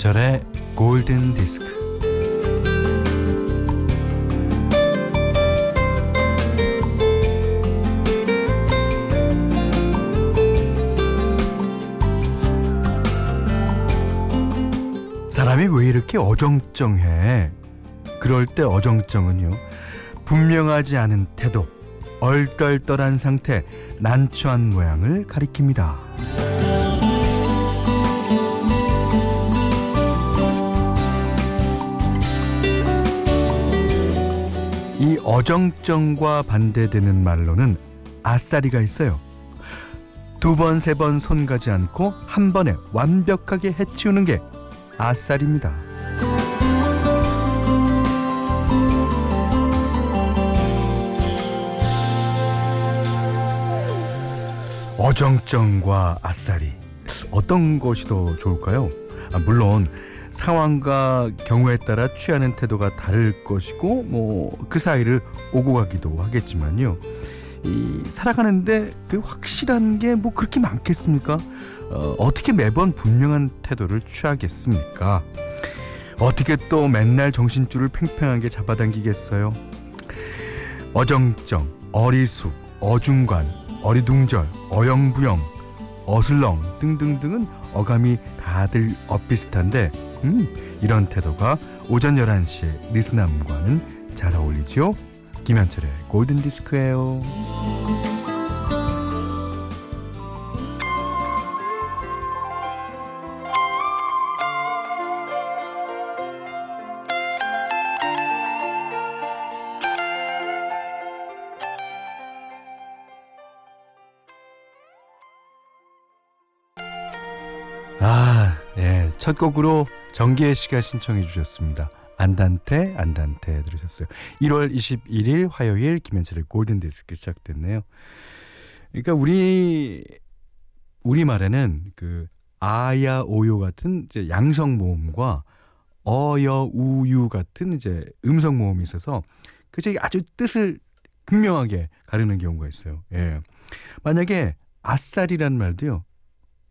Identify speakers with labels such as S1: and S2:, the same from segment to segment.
S1: 김현철의 골든 디스크. 사람이 왜 이렇게 어정쩡해? 그럴 때 어정쩡은요, 분명하지 않은 태도, 얼떨떨한 상태, 난처한 모양을 가리킵니다. 이 어정쩡과 반대되는 말로는 아싸리가 있어요. 두 번, 세 번 손 가지 않고 한 번에 완벽하게 해치우는 게 아싸리입니다. 어정쩡과 아싸리 어떤 것이 더 좋을까요? 아, 물론 상황과 경우에 따라 취하는 태도가 다를 것이고 뭐 그 사이를 오고 가기도 하겠지만요. 이 살아가는데 그 확실한 게 뭐 그렇게 많겠습니까? 어, 어떻게 매번 분명한 태도를 취하겠습니까? 어떻게 또 맨날 정신줄을 팽팽하게 잡아당기겠어요? 어정쩡, 어리숙, 어중간, 어리둥절, 어영부영, 어슬렁 등등등은 어감이 다들 엇비슷한데 음, 이런 태도가 오전 11시에 느스남과는 잘 어울리죠? 김현철의 골든디스크예요. 아, 예. 첫 곡으로 정기혜 씨가 신청해 주셨습니다. 안단테, 안단테 들으셨어요. 1월 21일 화요일 김현철의 골든 디스크 시작됐네요. 그러니까 우리, 우리 말에는 그 아야, 오요 같은 이제 양성 모음과 어여, 우유 같은 이제 음성 모음이 있어서 그게 아주 뜻을 극명하게 가르는 경우가 있어요. 예. 만약에 아싸리라는 말도요.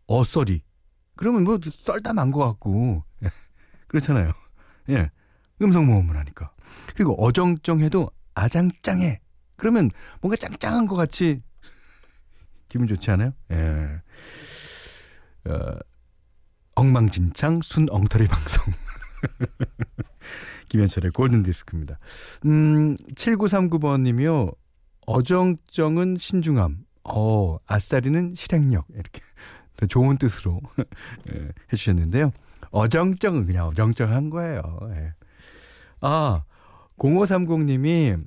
S1: 어써리. 그러면 뭐 썰다 만 것 같고 그렇잖아요. 예, 음성 모음을 하니까 그리고 어정쩡해도 아장짱해. 그러면 뭔가 짱짱한 것 같이 기분 좋지 않아요? 예. 어, 엉망진창 순 엉터리 방송. 김현철의 골든디스크입니다. 음, 7939번님이요. 어정쩡은 신중함. 어, 아싸리는 실행력. 이렇게. 더 좋은 뜻으로 예, 해주셨는데요. 어정쩡은 그냥 어정쩡한 거예요. 예. 아, 0530님이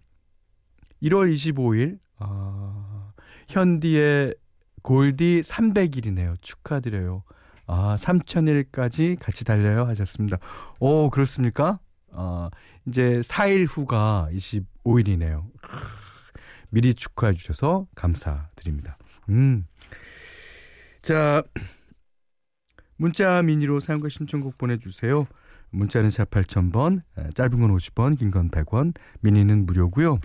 S1: 1월 25일, 아, 현디의 골디 300일이네요. 축하드려요. 아, 3000일까지 같이 달려요 하셨습니다. 오, 그렇습니까? 아, 이제 4일 후가 25일이네요. 미리 축하해 주셔서 감사드립니다. 음. 자, 문자 미니로 사용과 신청곡 보내주세요. 문자는 샵 8000번, 짧은 건 50원, 긴 건 100원, 미니는 무료고요.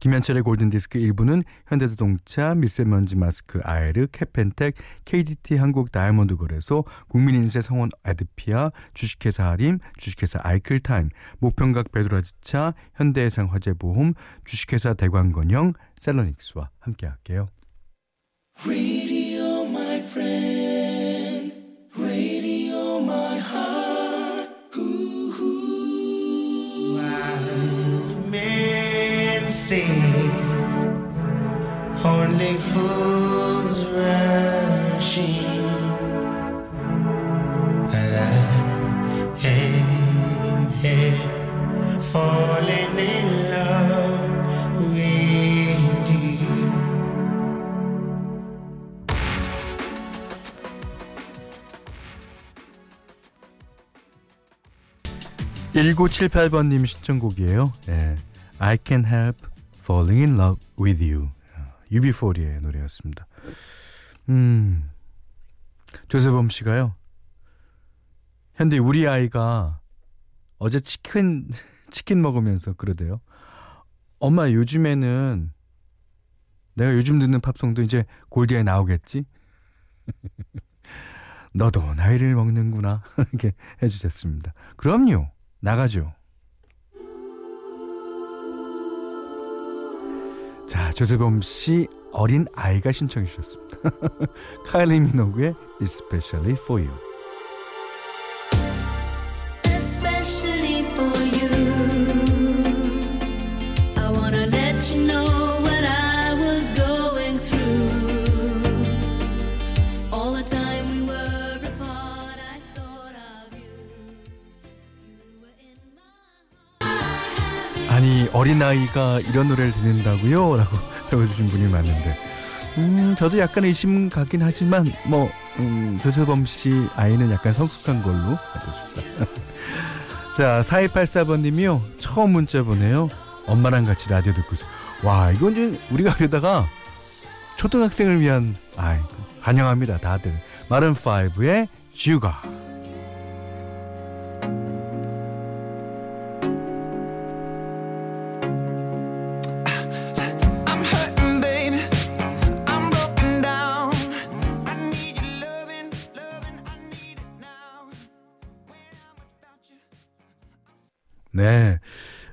S1: 김현철의 골든디스크 1부는 현대자동차, 미세먼지 마스크 아에르, 캐펜텍, KDT 한국 다이아몬드 거래소, 국민인세 성원 에드피아, 주식회사 하림, 주식회사 아이클타임, 목평각 베드라지차, 현대해상 화재보험, 주식회사 대광건영, 셀러닉스와 함께할게요.
S2: Radio, friend. Radio, my heart. Ooh, ooh.
S3: Wise men say only fools rush in, but I am here falling in
S1: 1978번님 신청곡이에요. 예. I Can Help Falling in Love with You. UB40의 노래였습니다. 음. 조세범 씨가요. 현대 우리 아이가 어제 치킨 치킨 먹으면서 그러대요. 엄마 요즘에는 내가 요즘 듣는 팝송도 이제 골디에 나오겠지? 너도 나이를 먹는구나. 이렇게 해주셨습니다. 그럼요. 나가죠. 자, 조세범 씨 어린 아이가 신청해 주셨습니다. 카일리 미노그의 Especially for You. 어린아이가 이런 노래를 듣는다고요? 라고 적어주신 분이 많은데. 음 저도 약간 의심 가긴 하지만 뭐 음, 조세범 씨 아이는 약간 성숙한 걸로 알고 싶다. 자 4284번님이요. 처음 문자 보내요. 엄마랑 같이 라디오 듣고 있어 와 이건 이제 우리가 그러다가 초등학생을 위한 아이 환영합니다 다들. Maroon 5의 Sugar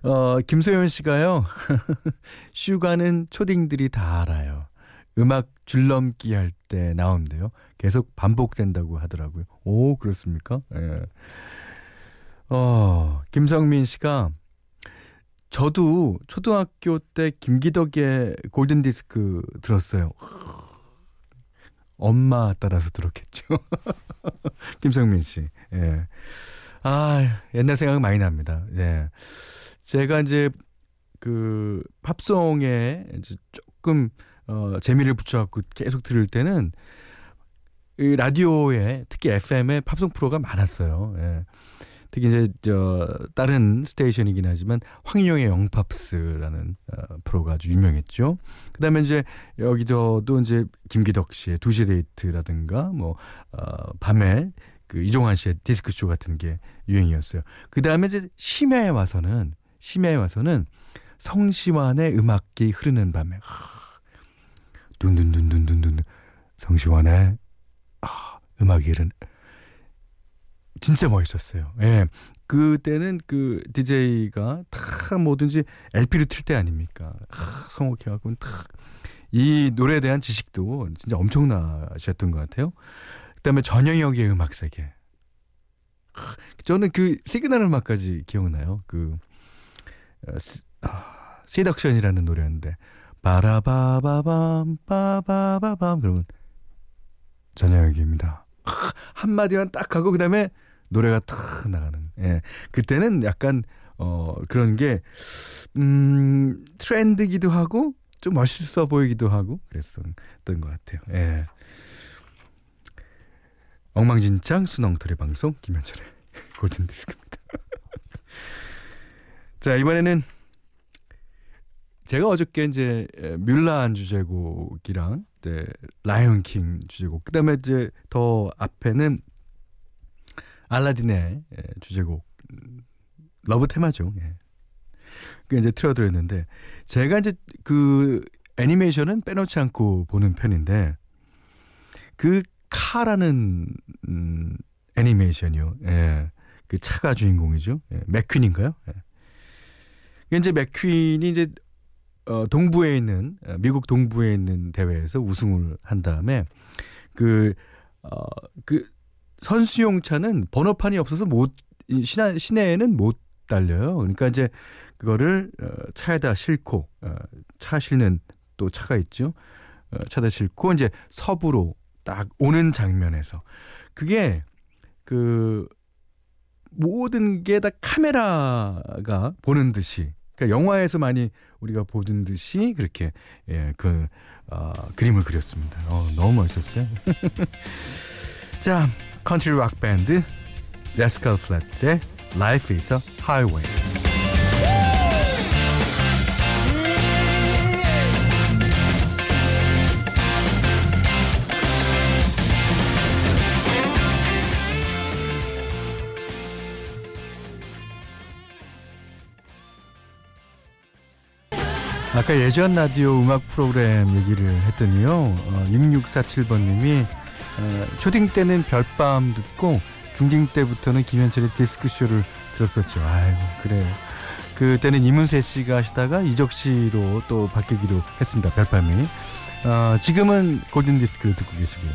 S1: 어, 김소연 씨가요. 슈가는 초딩들이 다 알아요. 음악 줄넘기 할 때 나오는데요. 계속 반복된다고 하더라고요. 오, 그렇습니까? 예. 어, 김성민 씨가 저도 초등학교 때 김기덕의 골든 디스크 들었어요. 엄마 따라서 들었겠죠. 김성민 씨. 예. 아, 옛날 생각 많이 납니다. 예. 제가 이제 그 팝송에 이제 조금 어 재미를 붙여갖고 계속 들을 때는 이 라디오에 특히 FM에 팝송 프로가 많았어요. 예. 특히 이제 저 다른 스테이션이긴 하지만 황인영의 영팝스라는 어, 프로가 아주 유명했죠. 그다음에 이제 여기저도 이제 김기덕 씨의 두시 데이트라든가 뭐 어, 밤에 그 이종환 씨의 디스크 쇼 같은 게 유행이었어요. 그다음에 이제 심야에 와서는 심야에 와서는 성시환의 음악기 흐르는 밤에 하, 둔둔둔둔둔둔 성시환의 아, 음악이 흐르는 진짜 멋있었어요. 예. 그때는 그 DJ가 다 뭐든지 LP를 틀 때 아닙니까? 아, 성옥해 갖고 탁이 노래에 대한 지식도 진짜 엄청나셨던 것 같아요. 그다음에 전영혁의 음악 세계. 하, 저는 그 시그널 음악까지 기억나요. 그 아, 시덕션이라는 노래였는데 바라바바밤 바바바밤 그러면 전영혁입니다. 하, 한마디만 딱 하고 그다음에 노래가 탁 나가는. 예. 그때는 약간 어 그런 게 음, 트렌드기도 하고 좀 멋있어 보이기도 하고 그랬었던 것 같아요. 예. 엉망진창 순엉터리 방송 김현철의 골든 디스크입니다. 자 이번에는 제가 어저께 이제 뮬란 주제곡이랑 이제 라이언 킹 주제곡 그다음에 이제 더 앞에는 알라딘의 예, 주제곡 음, love theme이죠. 예. 그 이제 틀어드렸는데 제가 이제 그 애니메이션은 빼놓지 않고 보는 편인데 그 카라는 음, 애니메이션이요. 예. 그 차가 주인공이죠. 예. 맥퀸인가요? 예. 그 이제 맥퀸이 이제 어, 동부에 있는 어, 미국 동부에 있는 대회에서 우승을 한 다음에 그 어, 그 선수용 차는 번호판이 없어서 못이 시내, 시내에는 못 달려요. 그러니까 이제 그거를 어, 차에다 싣고 어, 차 실는 또 차가 있죠. 어, 차에다 싣고 이제 서부로 딱 오는 장면에서 그게 그 모든 게 다 카메라가 보는 듯이 그러니까 영화에서 많이 우리가 보던 듯이 그렇게 예, 그 어, 그림을 그렸습니다. 어, 너무 멋있었어요. 자, 컨트리 락 밴드 레스칼 플랫의 Life is a Highway. 아까 예전 라디오 음악 프로그램 얘기를 했더니요. 어, 6647번님이 어, 초딩 때는 별밤 듣고 중딩 때부터는 김현철의 디스크쇼를 들었었죠. 아이고 그래요. 그때는 이문세 씨가 하시다가 이적 씨로 또 바뀌기도 했습니다. 별밤이. 어, 지금은 골든 디스크 듣고 계시고요.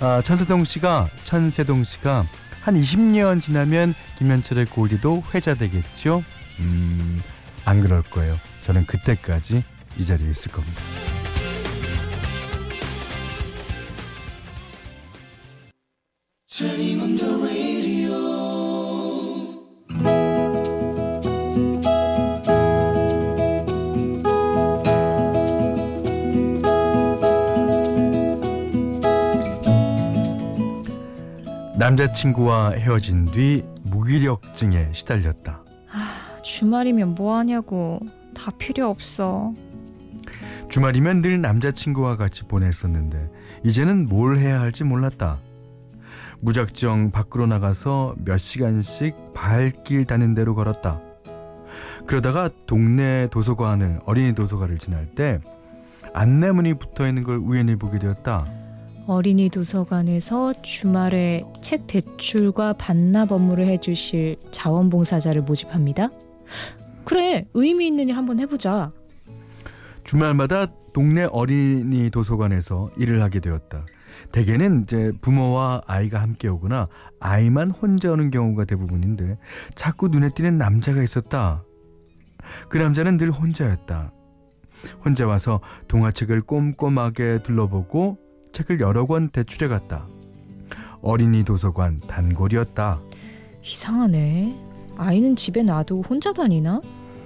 S1: 아, 천세동 씨가 천세동 씨가 한 20년 지나면 김현철의 골디도 회자되겠죠. 음, 안 그럴 거예요. 저는 그때까지 이 자리에 있을 겁니다. 남자친구와 헤어진 뒤 무기력증에 시달렸다.
S4: 주말이면 뭐 하냐고. 다 필요 없어.
S1: 주말이면 늘 남자친구와 같이 보냈었는데 이제는 뭘 해야 할지 몰랐다. 무작정 밖으로 나가서 몇 시간씩 발길 닿는 대로 걸었다. 그러다가 동네 도서관을 어린이 도서관을 지날 때 안내문이 붙어 있는 걸 우연히 보게 되었다.
S4: 어린이 도서관에서 주말에 책 대출과 반납 업무를 해주실 자원봉사자를 모집합니다. 그래, 의미 있는 일 한번 해보자.
S1: 주말마다 동네 어린이 도서관에서 일을 하게 되었다. 대개는 이제 부모와 아이가 함께 오거나 아이만 혼자 오는 경우가 대부분인데 자꾸 눈에 띄는 남자가 있었다. 그 남자는 늘 혼자였다. 혼자 와서 동화책을 꼼꼼하게 둘러보고 책을 여러 권 대출해 갔다. 어린이 도서관 단골이었다.
S4: 이상하네. 아이는 집에 놔두고 혼자 다니나?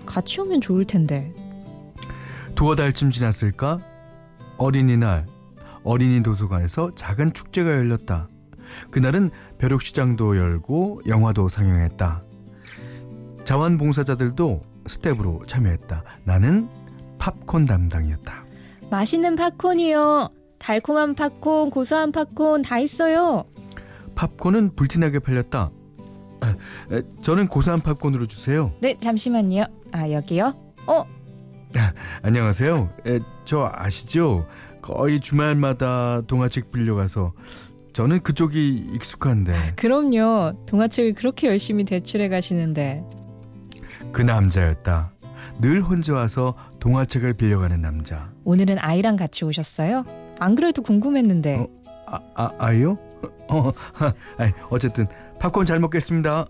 S4: 같이 오면 좋을 텐데.
S1: 두어 달쯤 지났을까? 어린이날 어린이 도서관에서 작은 축제가 열렸다. 그날은 벼룩시장도 열고 영화도 상영했다. 자원봉사자들도 스태프로 참여했다. 나는 팝콘 담당이었다.
S4: 맛있는 팝콘이요. 달콤한 팝콘, 고소한 팝콘 다 있어요.
S1: 팝콘은 불티나게 팔렸다. 아, 에, 저는 고소한 팝콘으로 주세요.
S4: 네, 잠시만요. 아, 여기요? 어,
S1: 안녕하세요. 에, 저 아시죠? 거의 주말마다 동화책 빌려가서 저는 그쪽이 익숙한데
S4: 그럼요. 동화책을 그렇게 열심히 대출해 가시는데.
S1: 그 남자였다. 늘 혼자 와서 동화책을 빌려가는 남자.
S4: 오늘은 아이랑 같이 오셨어요? 안 그래도 궁금했는데.
S1: 어? 아, 아 아이요? 어, 아이, 어쨌든 팝콘 잘 먹겠습니다.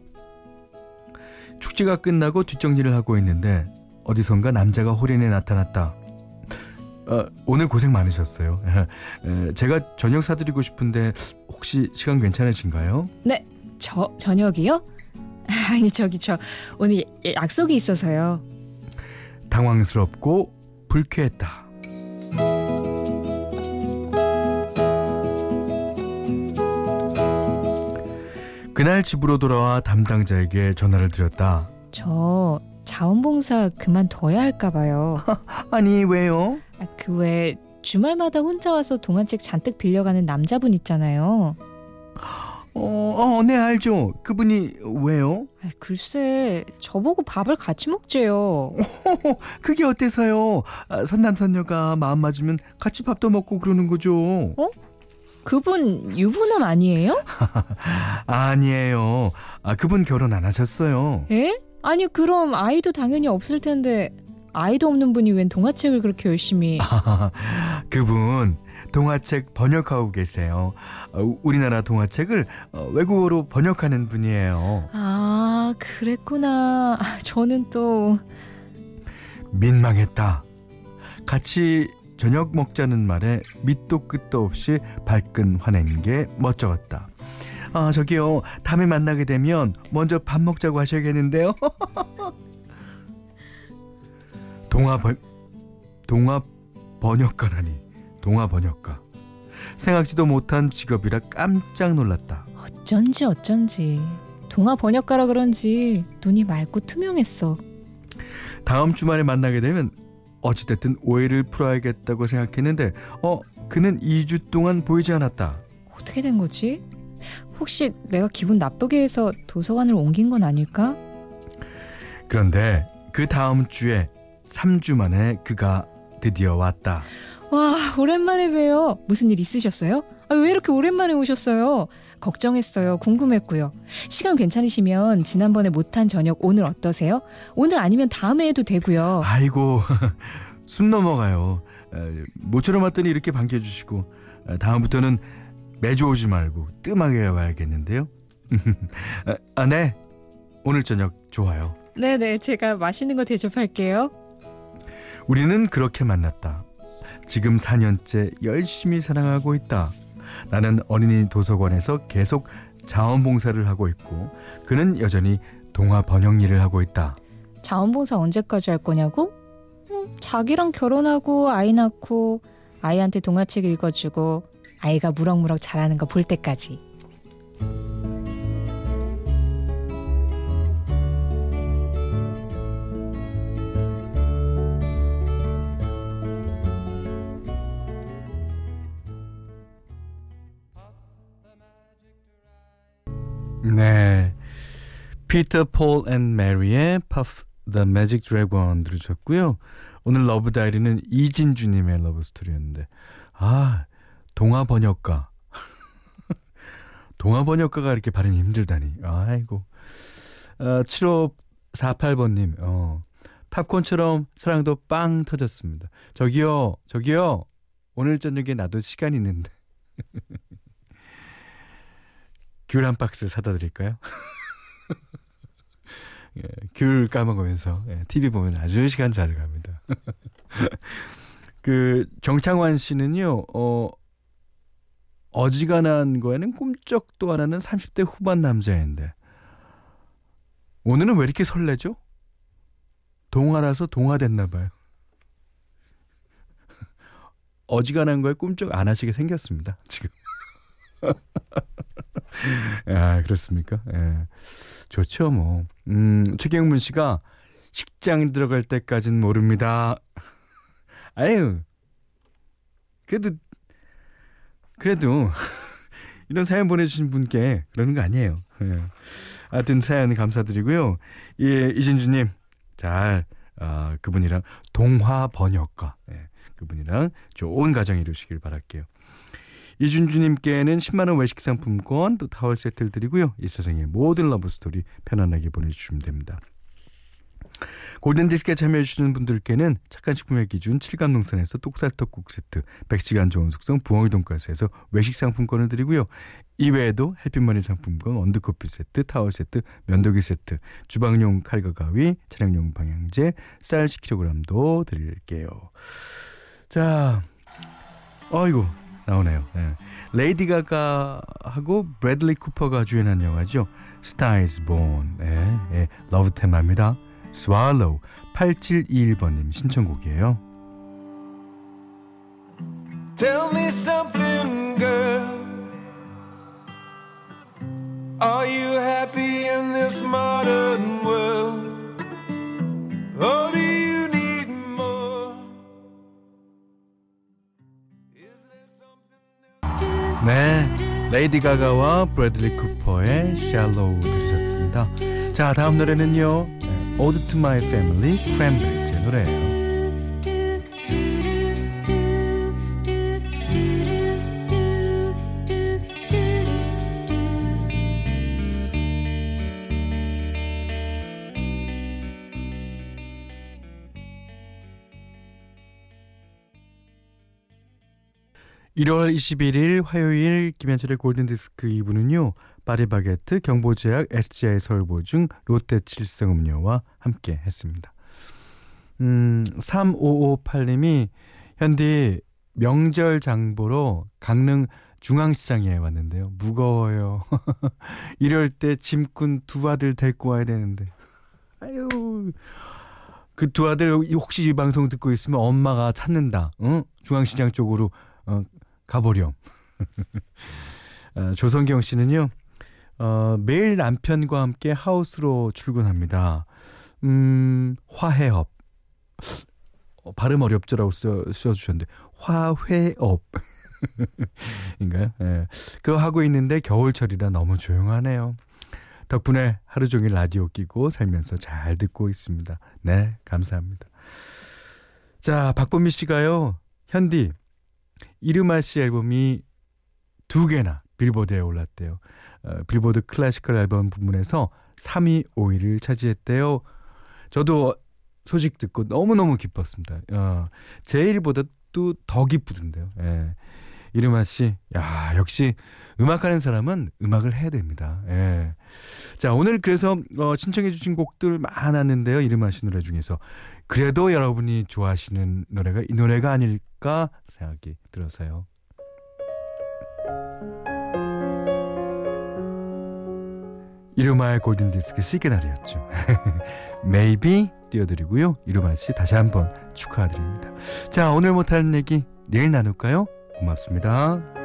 S1: 축제가 끝나고 뒷정리를 하고 있는데 어디선가 남자가 홀인에 나타났다. 어, 오늘 고생 많으셨어요. 에, 제가 저녁 사드리고 싶은데 혹시 시간 괜찮으신가요?
S4: 네, 저 저녁이요? 아니 저기 저 오늘 예- 약속이 있어서요.
S1: 당황스럽고 불쾌했다. 그날 집으로 돌아와 담당자에게 전화를 드렸다.
S4: 저 자원봉사 그만둬야 할까 봐요.
S1: 아니 왜요?
S4: 그외 주말마다 혼자 와서 동화책 잔뜩 빌려가는 남자분 있잖아요.
S1: 어, 어, 네 알죠. 그분이 왜요?
S4: 아, 글쎄 저보고 밥을 같이 먹재요.
S1: 그게 어때서요? 아, 선남선녀가 마음 맞으면 같이 밥도 먹고 그러는 거죠.
S4: 그분 유부남 아니에요?
S1: 아니에요. 아, 그분 결혼 안 하셨어요.
S4: 에? 아니 그럼 아이도 당연히 없을 텐데 아이도 없는 분이 웬 동화책을 그렇게 열심히
S1: 그분 동화책 번역하고 계세요. 어, 우리나라 동화책을 어, 외국어로 번역하는 분이에요.
S4: 아 그랬구나 아, 저는 또
S1: 민망했다. 같이 저녁 먹자는 말에 밑도 끝도 없이 발끈 화낸 게 멋쩍었다. 아 저기요 다음에 만나게 되면 먼저 밥 먹자고 하셔야겠는데요. 동화 번 동화 번역가라니 동화 번역가 생각지도 못한 직업이라 깜짝 놀랐다.
S4: 어쩐지 어쩐지 동화 번역가라 그런지 눈이 맑고 투명했어
S1: 다음 주말에 만나게 되면 어찌됐든 오해를 풀어야겠다고 생각했는데 어 그는 2주 동안 보이지 않았다.
S4: 어떻게 된 거지? 혹시 내가 기분 나쁘게 해서 도서관을 옮긴 건 아닐까?
S1: 그런데 그 다음 주에 3주 만에 그가 드디어 왔다.
S4: 와, 오랜만에 봬요. 무슨 일 있으셨어요? 아, 왜 이렇게 오랜만에 오셨어요? 걱정했어요. 궁금했고요. 시간 괜찮으시면 지난번에 못한 저녁 오늘 어떠세요? 오늘 아니면 다음에 해도 되고요.
S1: 아이고 숨 넘어가요. 에, 모처럼 왔더니 이렇게 반겨주시고 에, 다음부터는 매주 오지 말고 뜸하게 와야겠는데요. 아, 네. 오늘 저녁 좋아요.
S4: 네네, 제가 맛있는 거 대접할게요.
S1: 우리는 그렇게 만났다. 지금 4년째 열심히 사랑하고 있다. 나는 어린이 도서관에서 계속 자원봉사를 하고 있고 그는 여전히 동화 번역 일을 하고 있다.
S4: 자원봉사 언제까지 할 거냐고? 음, 자기랑 결혼하고 아이 낳고 아이한테 동화책 읽어주고 아이가 무럭무럭 자라는 거 볼 때까지.
S1: 네. 피터 폴 앤 메리의 Puff the Magic Dragon 들으셨고요. 오늘 love diary는 이진주 님의 love story였는데 아, 동화 번역가. 동화 번역가가 이렇게 발음이 힘들다니. 아이고. 어, 7548번 님. 어. 팝콘처럼 사랑도 빵 터졌습니다. 저기요. 저기요. 오늘 저녁에 나도 시간 있는데. 귤 한 박스 사다 드릴까요? 예, 귤 까먹으면서 예, TV 보면 아주 시간 잘 갑니다. 그 정창환 씨는요. 어 어지간한 거에는 꿈쩍도 안 하는 30대 후반 남자인데 오늘은 왜 이렇게 설레죠? 동화라서 동화됐나 봐요. 어지간한 거에 꿈쩍 안 하시게 생겼습니다. 지금. 아, 그렇습니까? 예. 좋죠, 뭐. 음, 최경문 씨가 식장 들어갈 때까진 모릅니다. 아유. 그래도, 그래도, 이런 사연 보내주신 분께 그러는 거 아니에요. 예. 하여튼 사연 감사드리고요. 예, 이진주님, 잘, 아, 그분이랑 동화 번역가, 예, 그분이랑 좋은 가정 이루시길 바랄게요. 이진주님께는 10만 원 외식 상품권 또 타월 세트를 드리고요. 이 세상의 모든 love story 편안하게 보내주시면 됩니다. 골든디스크에 참여해주시는 분들께는 착한 식품의 기준 7감농산에서 똑살떡국 세트, 100시간 저온 숙성 부엉이 돈가스에서 외식 상품권을 드리고요. 이외에도 해피머니 상품권, 원두커피 세트, 타월 세트, 면도기 세트, 주방용 칼과 가위, 차량용 방향제, 쌀 10kg도 드릴게요. 자, 어이구 나오네요. 예. 레이디 가가하고 브래들리 쿠퍼가 주연한 영화죠. Star Is Born. 예, 예, 러브 테마입니다. Shallow 8721번님 신청곡이에요.
S2: Tell me something, girl. Are you happy in this modern world? Or
S1: 네, 레이디 가가와 브래들리 쿠퍼의 Shallow 들으셨습니다. 자, 다음 노래는요. 네, Ode to My Family, Cranberries의 노래예요. (1월 21일) 화요일 김현철의 골든디스크 2부는요 파리바게트 경보제약 SGI 서울보증 롯데칠성음료와 함께 했습니다. 음 3558님이 현디 명절 장보러 강릉 중앙시장에 왔는데요. 무거워요. 이럴 때 짐꾼 두 아들 데리고 와야 되는데. 아유 그 두 아들 혹시 이 방송 듣고 있으면 엄마가 찾는다. 응? 중앙시장 쪽으로 어, 가보렴. 어, 조성경 씨는요, 어, 매일 남편과 함께 하우스로 출근합니다. 음, 화해업. 어, 발음 어렵죠라고 써, 써주셨는데, 화회업. 인가요? 예. 그거 하고 있는데 겨울철이라 너무 조용하네요. 덕분에 하루 종일 라디오 끼고 살면서 잘 듣고 있습니다. 네, 감사합니다. 자, 박범미 씨가요, 현디 이르마 씨 앨범이 두 개나 빌보드에 올랐대요. 어, 빌보드 클래시컬 앨범 부문에서 3위 5위를 차지했대요. 저도 소식 듣고 너무너무 기뻤습니다. 어, 제 일보다도 더 기쁘던데요. 예. 이르마 씨, 야, 역시 음악하는 사람은 음악을 해야 됩니다. 예. 자, 오늘 그래서 어, 신청해주신 곡들 많았는데요. 이르마 씨 노래 중에서. 그래도 여러분이 좋아하시는 노래가 이 노래가 아닐까 생각이 들어서요. 이르마의 골든디스크 시그널이었죠. Maybe 띄워드리고요. 이르마 씨 다시 한번 축하드립니다. 자, 오늘 못하는 얘기 내일 나눌까요? 고맙습니다.